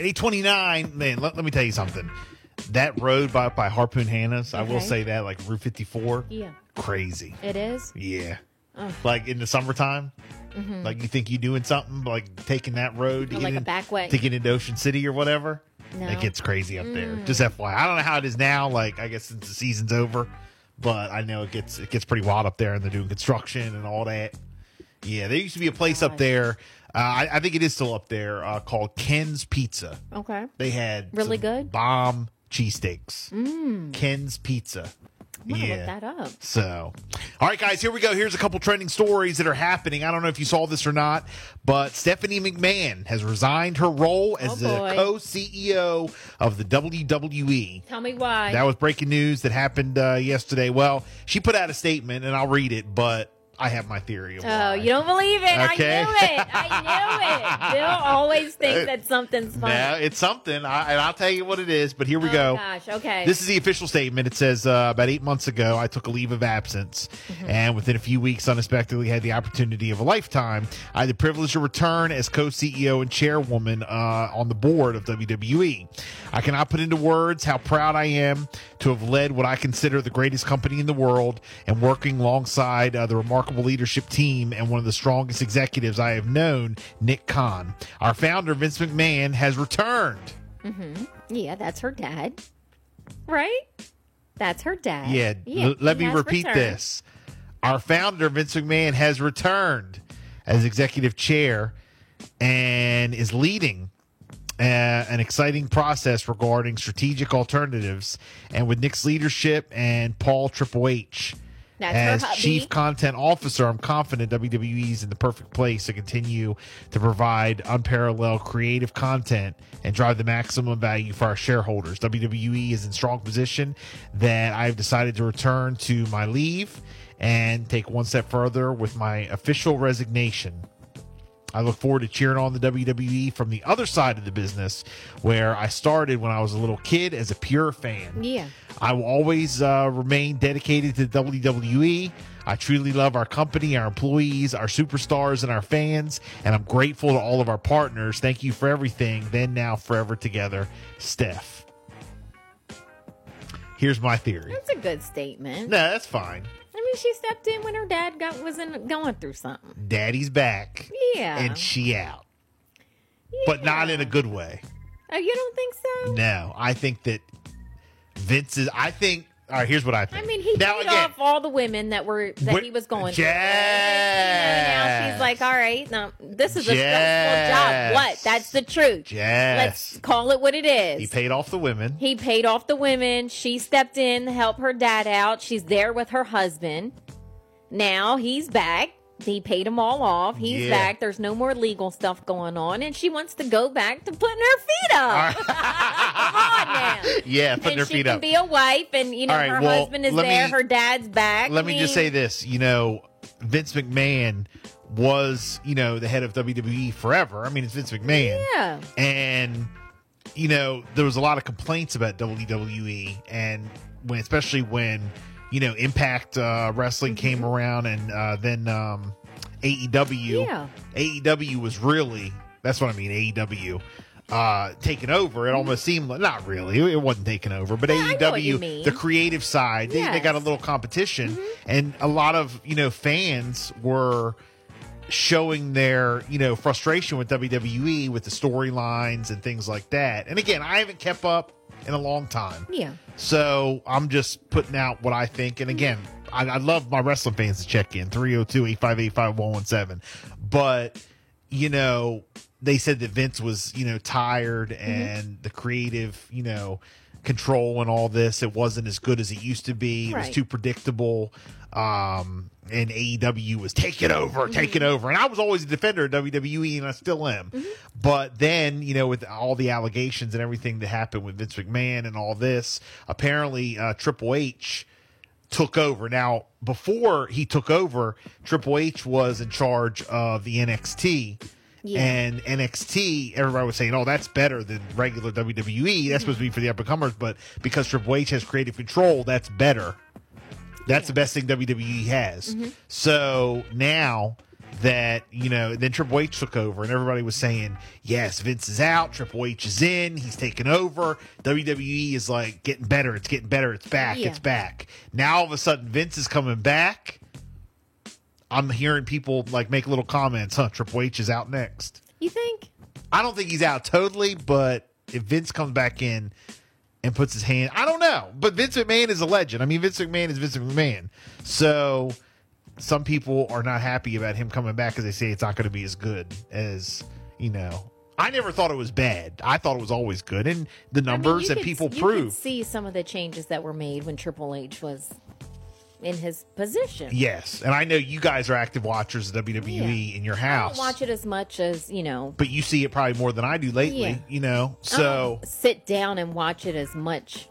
829, man, let, let me tell you something. That road by, by Harpoon Hannah's, I will say that, like Route 54, Yeah. crazy. It is. Yeah. Oh. Like in the summertime, mm-hmm. like you think you're doing something, like taking that road to Oh, get like in- back way. to get into Ocean City or whatever. No. It gets crazy up there. Mm. Just FYI, I don't know how it is now. Like I guess since the season's over, but I know it gets it gets pretty wild up there, and they're doing construction and all that. Yeah, there used to be a place up there. Uh, I, I think it is still up there uh, called Ken's Pizza. Okay. They had Really good? bomb cheesesteaks. Mm. Ken's Pizza. I'm yeah. look that up. So, all right, guys, here we go. Here's a couple trending stories that are happening. I don't know if you saw this or not, but Stephanie McMahon has resigned her role as Oh, the co CEO of the WWE. Tell me why. That was breaking news that happened uh, yesterday. Well, she put out a statement, and I'll read it, but I have my theory of Oh, why. you don't believe it. Okay. I knew it. I knew it. Bill always thinks that something's funny. It's something, I, and I'll tell you what it is, but here we oh, go. gosh. Okay. This is the official statement. It says uh, about eight months ago, I took a leave of absence, Mm-hmm. and within a few weeks, unexpectedly had the opportunity of a lifetime. I had the privilege to return as co-CEO and chairwoman uh, on the board of WWE. I cannot put into words how proud I am to have led what I consider the greatest company in the world, and working alongside uh, the remarkable leadership team and one of the strongest executives I have known, Nick Khan. Our founder, Vince McMahon, has returned. Mm-hmm. yeah, that's her dad. Right? That's her dad. Yeah, Yeah, l- let me repeat returned. this. Our founder, Vince McMahon, has returned as executive chair and is leading uh, an exciting process regarding strategic alternatives. And with Nick's leadership and Paul Triple H That's as chief content officer, I'm confident WWE is in the perfect place to continue to provide unparalleled creative content and drive the maximum value for our shareholders. WWE is in strong position that I've decided to return to my leave and take one step further with my official resignation. I look forward to cheering on the WWE from the other side of the business where I started when I was a little kid as a pure fan. Yeah. I will always uh, remain dedicated to WWE. I truly love our company, our employees, our superstars, and our fans. And I'm grateful to all of our partners. Thank you for everything. Then, now, forever together, Steph. Here's my theory. That's a good statement. No, that's fine. I she stepped in when her dad got was in, going through something. Daddy's back Yeah. and she out, but not in a good way. Oh, you don't think so? No, I think that Vince is. I think. All right, here's what I think. I mean, he now paid again, off all the women that were that Wh- he was going Jazz. to. You know, now she's like, all right, now this is a stressful job. What? That's the truth. Jazz. Let's call it what it is. he paid off the women. He paid off the women. She stepped in to help her dad out. She's there with her husband. Now he's back. He paid them all off. He's Yeah. back. There's no more legal stuff going on. And she wants to go back to putting her feet up. Come on now. Yeah, putting and her she feet can up. be a wife, and you know right, her well, husband is there. me- her dad's back. Let I me just say this. You know, Vince McMahon was, you know, the head of WWE forever. I mean, it's Vince McMahon. Yeah. And, you know, there was a lot of complaints about WWE and when, especially when, you know, Impact uh, Wrestling Mm-hmm. came around and uh, then um, AEW. Yeah. AEW was really, that's what I mean, AEW. Uh, taken over. It almost seemed like not really. It wasn't taken over, but Mm-hmm. I know what you AEW, the creative side, they, they Yes. Mm-hmm. got a little competition, and a lot of you know fans were showing their you know frustration with WWE with the storylines and things like that. And again, I haven't kept up in a long time, Yeah. so I'm just putting out what I think. And again, I, I love my wrestling fans to check in 302 858 5117. But, you know, they said that Vince was, you know, tired mm-hmm. and the creative, you know, control and all this, it wasn't as good as it used to be. It was too predictable. Um, and AEW was taking over, taking over. And I was always a defender of WWE and I still am. But then, you know, with all the allegations and everything that happened with Vince McMahon and all this, apparently uh, Triple H took over. Now, before he took over, Triple H was in charge of the NXT. Yeah. And NXT, everybody was saying, "Oh, that's better than regular WWE. That's supposed to be for the up and comers." But because Triple H has creative control, that's better. That's the best thing WWE has. Mm-hmm. So now that you know then Triple H took over and everybody was saying yes Vince is out Triple H is in he's taking over WWE is like getting better it's getting better it's back Yeah. it's back now all of a sudden Vince is coming back I'm hearing people like make little comments huh Triple H is out next You think? I don't think he's out totally but if Vince comes back in and puts his hand I don't know but Vince McMahon is a legend I mean Vince McMahon is Vince McMahon so some people are not happy about him coming back because they say it's not going to be as good as you know. I never thought it was bad. I thought it was always good, and the I mean, numbers that could- people prove. see some of the changes that were made when Triple H was in his position. Yes, and I know you guys are active watchers of WWE in your I house, don't watch it as much as you know. but you see it probably more than I do lately. Yeah. You know, I don't so sit down and watch it as much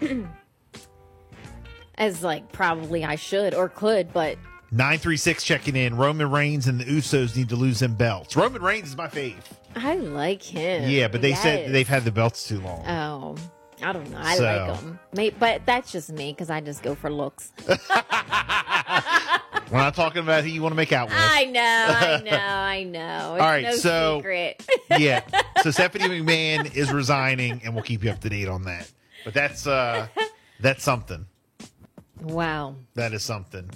as like probably I should or could, but nine three six checking in. Roman Reigns and the Usos need to lose them belts. Roman Reigns is my fave. I like him. Yeah, but they said they've had the belts too long. Oh, I don't know. I So- like them, May, but that's just me because I just go for looks. We're not talking about who you want to make out with. I know, I know, I know. It's All right, no so- secret. yeah. So Stephanie McMahon is resigning, and we'll keep you up to date on that. But that's uh that's something. wow. That is something.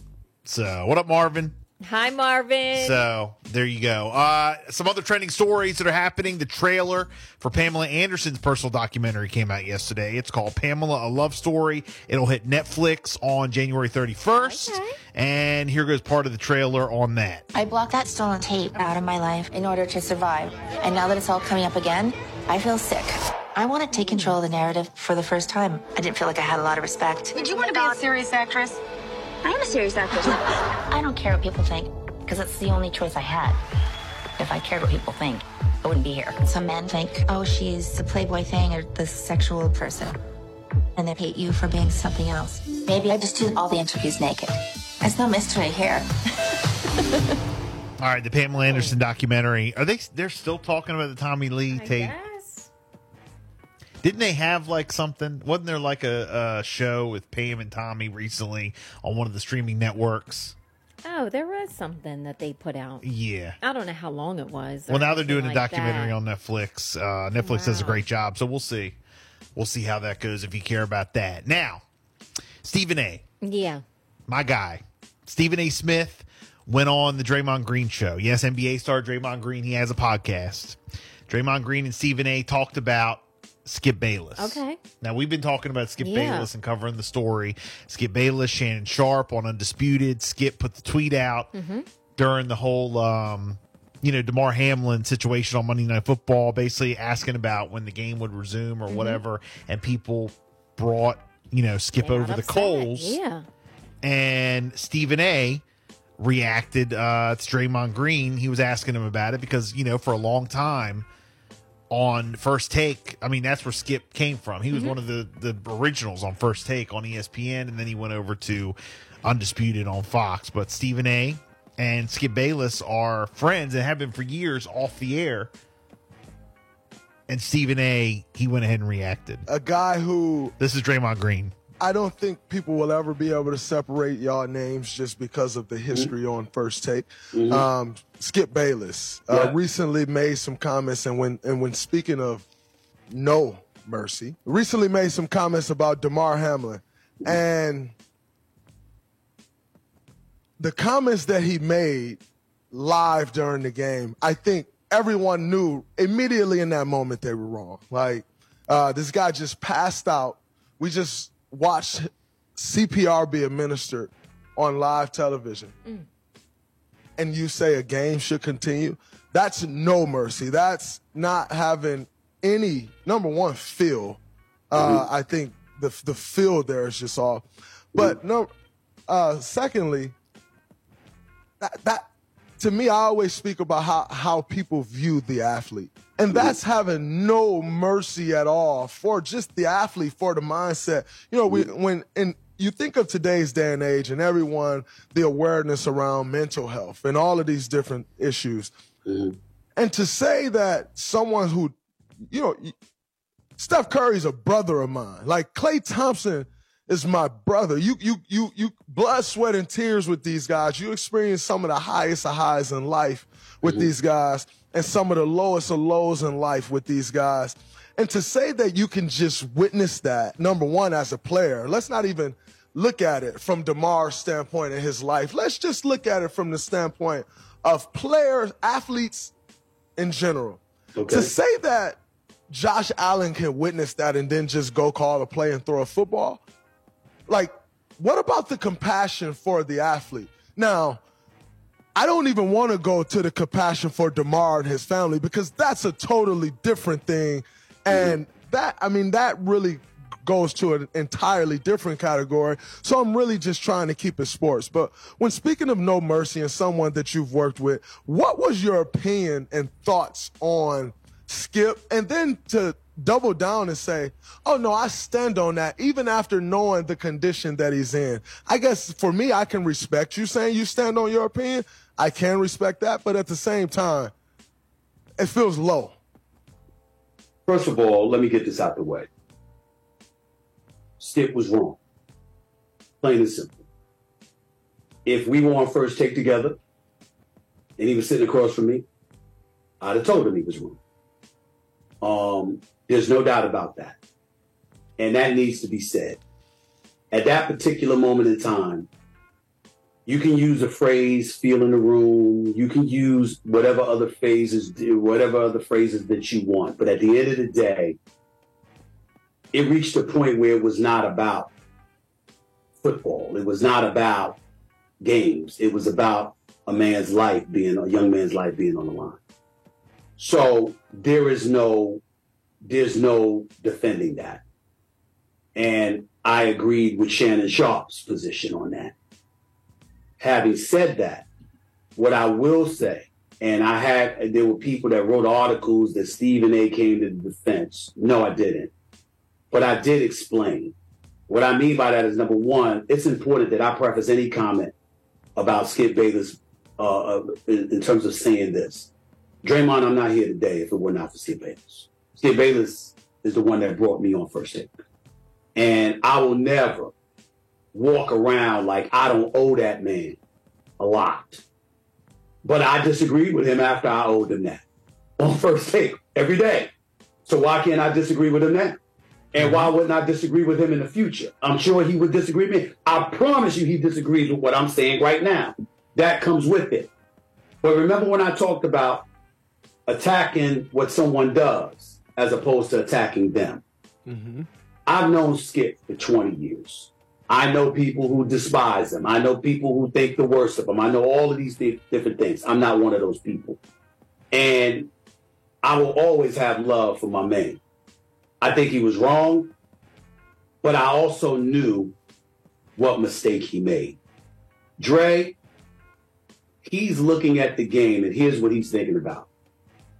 So what up, Marvin? Hi, Marvin. So there you go. Uh some other trending stories that are happening. The trailer for Pamela Anderson's personal documentary came out yesterday. It's called Pamela: A Love Story. It'll hit Netflix on January 31st. Okay. And here goes part of the trailer on that. I blocked that stolen tape out of my life in order to survive. And now that it's all coming up again, I feel sick. I want to take control of the narrative for the first time. I didn't feel like I had a lot of respect. Did you want to be a serious actress? I am a serious actress. I don't care what people think, because it's the only choice I had. If I cared what people think, I wouldn't be here. Some men think, oh, she's the playboy thing or the sexual person. And they hate you for being something else. Maybe I just do all the interviews naked. There's no mystery here. All right, the Pamela Anderson documentary. Are they they're still talking about the Tommy Lee I tape? guess. Didn't they have like something? Wasn't there like a, a show with Pam and Tommy recently on one of the streaming networks? Oh, there was something that they put out. Yeah. I don't know how long it was. Well, now they're doing a documentary that. on Netflix. Uh, Netflix does a great job, so we'll see. We'll see how that goes if you care about that. Now, Stephen A. Yeah. my guy, Stephen A. Smith, went on the Draymond Green show. Yes, NBA star Draymond Green. He has a podcast. Draymond Green and Stephen A. talked about Skip Bayless. Okay. Now we've been talking about Skip Yeah. Bayless and covering the story. Skip Bayless, Shannon Sharpe on Undisputed. Skip put the tweet out Mm-hmm. during the whole, um, you know, Damar Hamlin situation on Monday Night Football, basically asking about when the game would resume or Mm-hmm. whatever, and people brought you know Skip They over the coals Yeah. and Stephen A reacted uh, to Draymond Green. He was asking him about it because you know for a long time on First Take, I mean that's where Skip came from. He was mm-hmm. one of the the originals on First Take on ESPN, and then he went over to Undisputed on Fox. But Stephen A. and Skip Bayless are friends and have been for years off the air. And Stephen A. he went ahead and reacted. a guy who This is Draymond Green. I don't think people will ever be able to separate y'all names just because of the history on first take. Um, Skip Bayless uh, recently made some comments, and when and when speaking of no mercy, recently made some comments about Damar Hamlin, and the comments that he made live during the game, I think everyone knew immediately in that moment they were wrong. Like, uh, this guy just passed out. We just watched CPR be administered on live television. And you say a game should continue. That's no mercy. That's not having any, number one, feel. Uh, I think the, the feel there is just off. But no, uh, secondly, that, that to me, I always speak about how, how people view the athlete. And that's having no mercy at all for just the athlete, for the mindset. You know, we, when, and you think of today's day and age and everyone, the awareness around mental health and all of these different issues. And to say that someone who, you know, Steph Curry's a brother of mine. Like Klay Thompson is my brother. You you you you blood, sweat, and tears with these guys. You experience some of the highest of highs in life with mm-hmm. these guys, and some of the lowest of lows in life with these guys. And to say that you can just witness that, number one, as a player, let's not even look at it from Damar's standpoint in his life. Let's just look at it from the standpoint of players, athletes in general. Okay. To say that Josh Allen can witness that and then just go call a play and throw a football, like, what about the compassion for the athlete? Now, I don't even want to go to the compassion for Damar and his family because that's a totally different thing. And that, I mean, that really goes to an entirely different category. So I'm really just trying to keep it sports. But when speaking of No Mercy and someone that you've worked with, what was your opinion and thoughts on Skip? And then to double down and say, oh no, I stand on that even after knowing the condition that he's in. I guess for me, I can respect you saying you stand on your opinion. I can respect that. But at the same time, it feels low. First of all, let me get this out the way. Skip was wrong. Plain and simple. If we were on first take together and he was sitting across from me, I'd have told him he was wrong. Um, there's no doubt about that. And that needs to be said. At that particular moment in time, you can use a phrase, feel in the room. You can use whatever other phases, whatever other phrases that you want. But at the end of the day, it reached a point where it was not about football. It was not about games. It was about a man's life being, a young man's life being on the line. So there is no, there's no defending that. And I agreed with Shannon Sharpe's position on that. Having said that, what I will say, and I had, there were people that wrote articles that Stephen A came to the defense. No, I didn't. But I did explain. What I mean by that is number one, it's important that I preface any comment about Skip Bayless uh, uh, in, in, terms of saying this. Draymond, I'm not here today if it were not for Skip Bayless. Skip Bayless is the one that brought me on first take. And I will never walk around like I don't owe that man a lot. But I disagreed with him after I owed him that on first take every day. So why can't I disagree with him now? And why wouldn't I disagree with him in the future? I'm sure he would disagree with me. I promise you he disagrees with what I'm saying right now. That comes with it. But remember when I talked about attacking what someone does as opposed to attacking them? Mm-hmm. I've known Skip for 20 years. I know people who despise him. I know people who think the worst of him. I know all of these th- different things. I'm not one of those people. And I will always have love for my man. I think he was wrong, but I also knew what mistake he made. Dre, he's looking at the game, and here's what he's thinking about.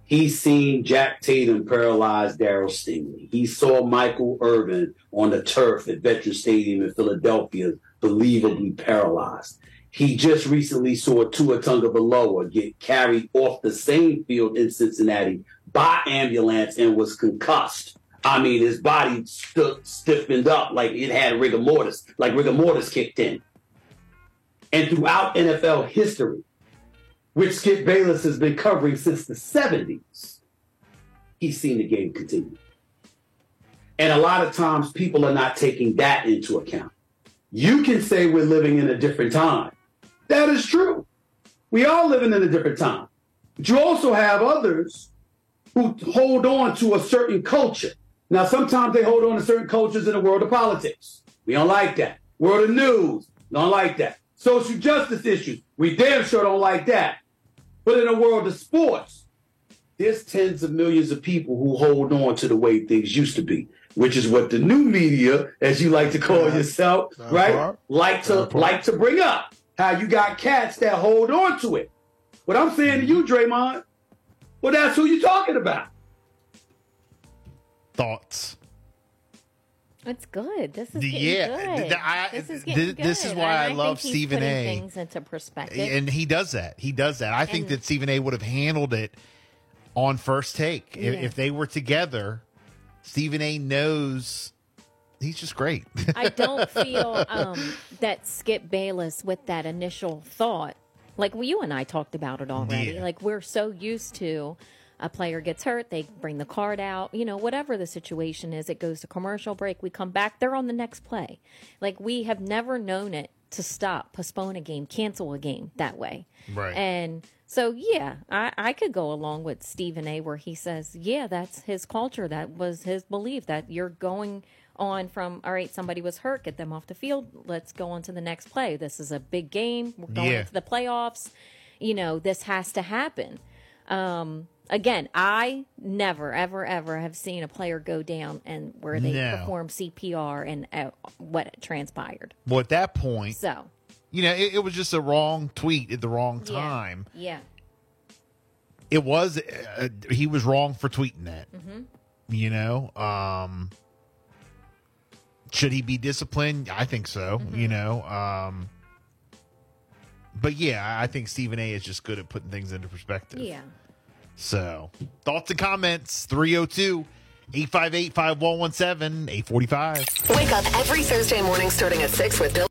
He's seen Jack Tatum paralyze Darryl Stingley. He saw Michael Irvin on the turf at Veterans Stadium in Philadelphia, believably paralyzed. He just recently saw Tua Tagovailoa get carried off the same field in Cincinnati by ambulance and was concussed. I mean, his body st- stiffened up like it had rigor mortis, like rigor mortis kicked in. And throughout NFL history, which Skip Bayless has been covering since the 70s, he's seen the game continue. And a lot of times people are not taking that into account. You can say we're living in a different time. That is true. We are living in a different time. But you also have others who hold on to a certain culture now, sometimes they hold on to certain cultures in the world of politics. We don't like that. World of news, don't like that. Social justice issues, we damn sure don't like that. But in the world of sports, there's tens of millions of people who hold on to the way things used to be, which is what the new media, as you like to call yourself, right, part. like to like to bring up. How you got cats that hold on to it. What I'm saying to you, Draymond, well, that's who you're talking about thoughts? It's good. This is yeah. Good. I, this is this, this is why I, I love Stephen A. Things into perspective, and he does that. He does that. I and, think that Stephen A. would have handled it on first take yeah. if, if they were together. Stephen A. knows he's just great. I don't feel um, that Skip Bayless with that initial thought. Like well, you and I talked about it already. Yeah. Like we're so used to a player gets hurt, they bring the card out, you know, whatever the situation is, it goes to commercial break, we come back, they're on the next play. Like we have never known it to stop, postpone a game, cancel a game that way. Right. And so, yeah, I, I could go along with Stephen A. where he says, yeah, that's his culture. That was his belief that you're going on from, all right, somebody was hurt, get them off the field. Let's go on to the next play. This is a big game. We're going Yeah. into the playoffs. You know, this has to happen. Um, again, I never, ever, ever have seen a player go down and where they No. perform CPR and uh, what transpired. well, at that point, So, you know, it, it was just a wrong tweet at the wrong yeah. time. Yeah. It was uh, he was wrong for tweeting that. Mm-hmm. You know, um, should he be disciplined? I think so. Mm-hmm. You know, um, but yeah, I think Stephen A. is just good at putting things into perspective. Yeah. So, thoughts and comments 302 858 5117 845. Wake up every Thursday morning starting at 6 with Bill.